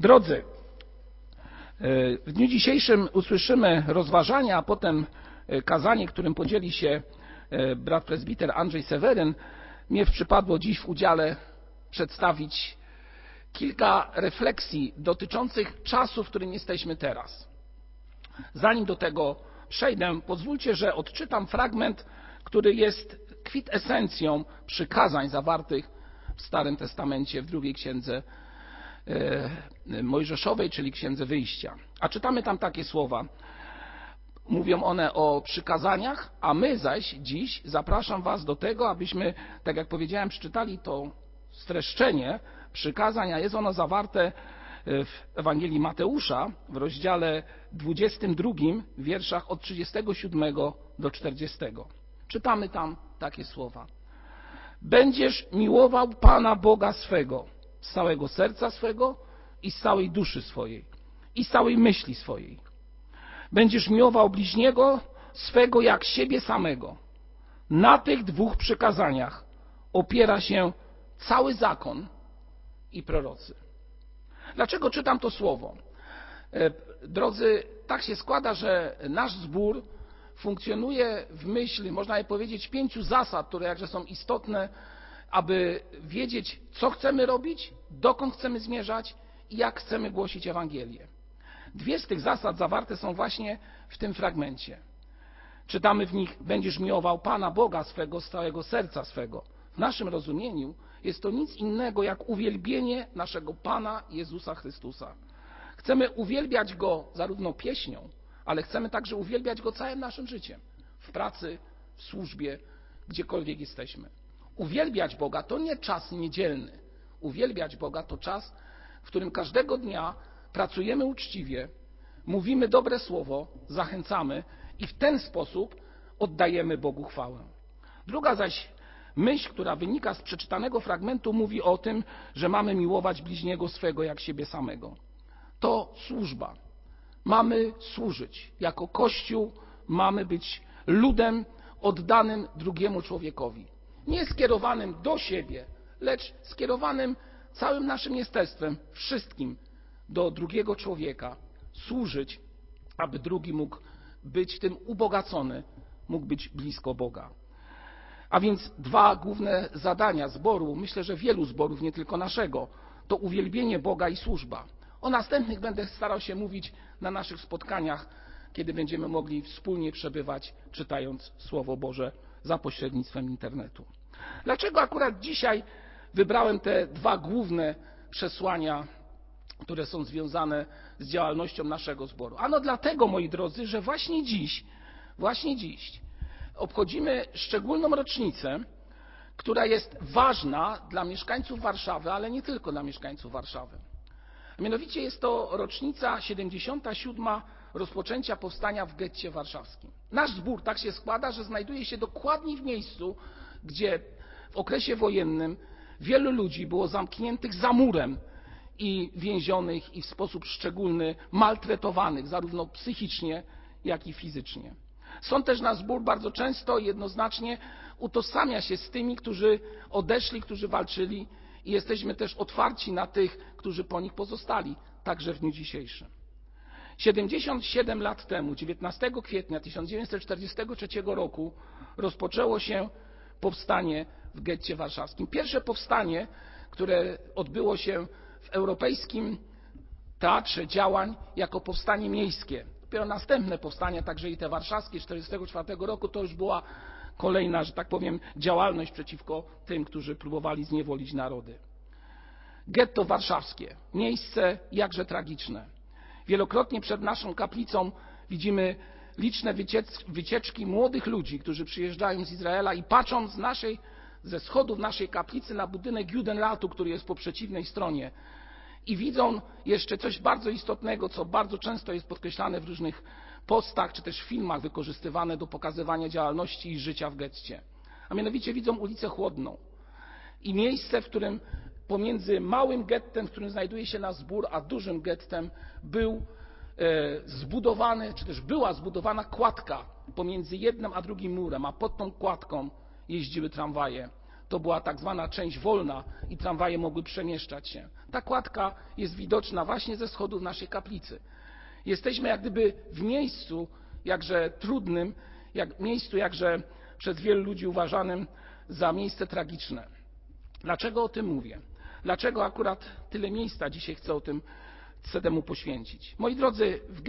Drodzy, e, w dniu dzisiejszym usłyszymy rozważania, a potem e, kazanie, którym podzieli się e, brat prezbiter Andrzej Seweryn. Mnie przypadło dziś w udziale przedstawić kilka refleksji dotyczących czasu, w którym jesteśmy teraz. Zanim do tego przejdę, pozwólcie, że odczytam fragment, który jest kwitesencją przykazań zawartych w Starym Testamencie w drugiej księdze Mojżeszowej, czyli Księdze Wyjścia. A czytamy tam takie słowa. Mówią one o przykazaniach, a my zaś dziś zapraszam Was do tego, abyśmy, tak jak powiedziałem, przeczytali to streszczenie przykazań, a jest ono zawarte w Ewangelii Mateusza w rozdziale 22, w wierszach od 37 do 40. Czytamy tam takie słowa. Będziesz miłował Pana Boga swego z całego serca swego i z całej duszy swojej i z całej myśli swojej. Będziesz miłował bliźniego swego jak siebie samego. Na tych dwóch przykazaniach opiera się cały zakon i prorocy. Dlaczego czytam to słowo? E, drodzy, tak się składa, że nasz zbór funkcjonuje w myśli, można je powiedzieć, pięciu zasad, które jakże są istotne aby wiedzieć, co chcemy robić, dokąd chcemy zmierzać i jak chcemy głosić Ewangelię. Dwie z tych zasad zawarte są właśnie w tym fragmencie. Czytamy w nich: Będziesz miłował Pana Boga swego z całego serca swego. W naszym rozumieniu jest to nic innego jak uwielbienie naszego Pana Jezusa Chrystusa. Chcemy uwielbiać Go zarówno pieśnią, ale chcemy także uwielbiać Go całym naszym życiem w pracy, w służbie, gdziekolwiek jesteśmy. Uwielbiać Boga to nie czas niedzielny. Uwielbiać Boga to czas, w którym każdego dnia pracujemy uczciwie, mówimy dobre słowo, zachęcamy i w ten sposób oddajemy Bogu chwałę. Druga zaś myśl, która wynika z przeczytanego fragmentu, mówi o tym, że mamy miłować bliźniego swego jak siebie samego. To służba. Mamy służyć. Jako Kościół mamy być ludem oddanym drugiemu człowiekowi nie skierowanym do siebie, lecz skierowanym całym naszym jestestwem, wszystkim do drugiego człowieka, służyć, aby drugi mógł być tym ubogacony, mógł być blisko Boga. A więc dwa główne zadania zboru, myślę, że wielu zborów, nie tylko naszego, to uwielbienie Boga i służba. O następnych będę starał się mówić na naszych spotkaniach, kiedy będziemy mogli wspólnie przebywać, czytając Słowo Boże za pośrednictwem internetu. Dlaczego akurat dzisiaj wybrałem te dwa główne przesłania, które są związane z działalnością naszego zboru? Ano dlatego, moi drodzy, że właśnie dziś, właśnie dziś obchodzimy szczególną rocznicę, która jest ważna dla mieszkańców Warszawy, ale nie tylko dla mieszkańców Warszawy. Mianowicie jest to rocznica 77 rozpoczęcia powstania w getcie warszawskim. Nasz zbór tak się składa, że znajduje się dokładnie w miejscu, gdzie w okresie wojennym wielu ludzi było zamkniętych za murem i więzionych i w sposób szczególny maltretowanych, zarówno psychicznie, jak i fizycznie. Sąd też na zbór bardzo często jednoznacznie utożsamia się z tymi, którzy odeszli, którzy walczyli i jesteśmy też otwarci na tych, którzy po nich pozostali, także w dniu dzisiejszym. 77 lat temu, 19 kwietnia 1943 roku, rozpoczęło się powstanie w getcie warszawskim. Pierwsze powstanie, które odbyło się w europejskim teatrze działań jako powstanie miejskie. Dopiero następne powstania, także i te warszawskie 1944 roku, to już była kolejna, że tak powiem, działalność przeciwko tym, którzy próbowali zniewolić narody. Getto warszawskie. Miejsce jakże tragiczne. Wielokrotnie przed naszą kaplicą widzimy liczne wycieczki młodych ludzi, którzy przyjeżdżają z Izraela i patrzą z naszej, ze schodów naszej kaplicy na budynek Judenratu, który jest po przeciwnej stronie i widzą jeszcze coś bardzo istotnego, co bardzo często jest podkreślane w różnych postach czy też filmach wykorzystywane do pokazywania działalności i życia w getcie. A mianowicie widzą ulicę Chłodną i miejsce, w którym pomiędzy małym gettem, w którym znajduje się nasz zbór, a dużym gettem był zbudowany, czy też była zbudowana kładka pomiędzy jednym a drugim murem, a pod tą kładką jeździły tramwaje to była tak zwana część wolna i tramwaje mogły przemieszczać się. Ta kładka jest widoczna właśnie ze schodów naszej kaplicy. Jesteśmy jak gdyby w miejscu jakże trudnym, jak, miejscu jakże przez wielu ludzi uważanym za miejsce tragiczne. Dlaczego o tym mówię? Dlaczego akurat tyle miejsca dzisiaj chcę o tym chcę temu poświęcić? Moi drodzy, w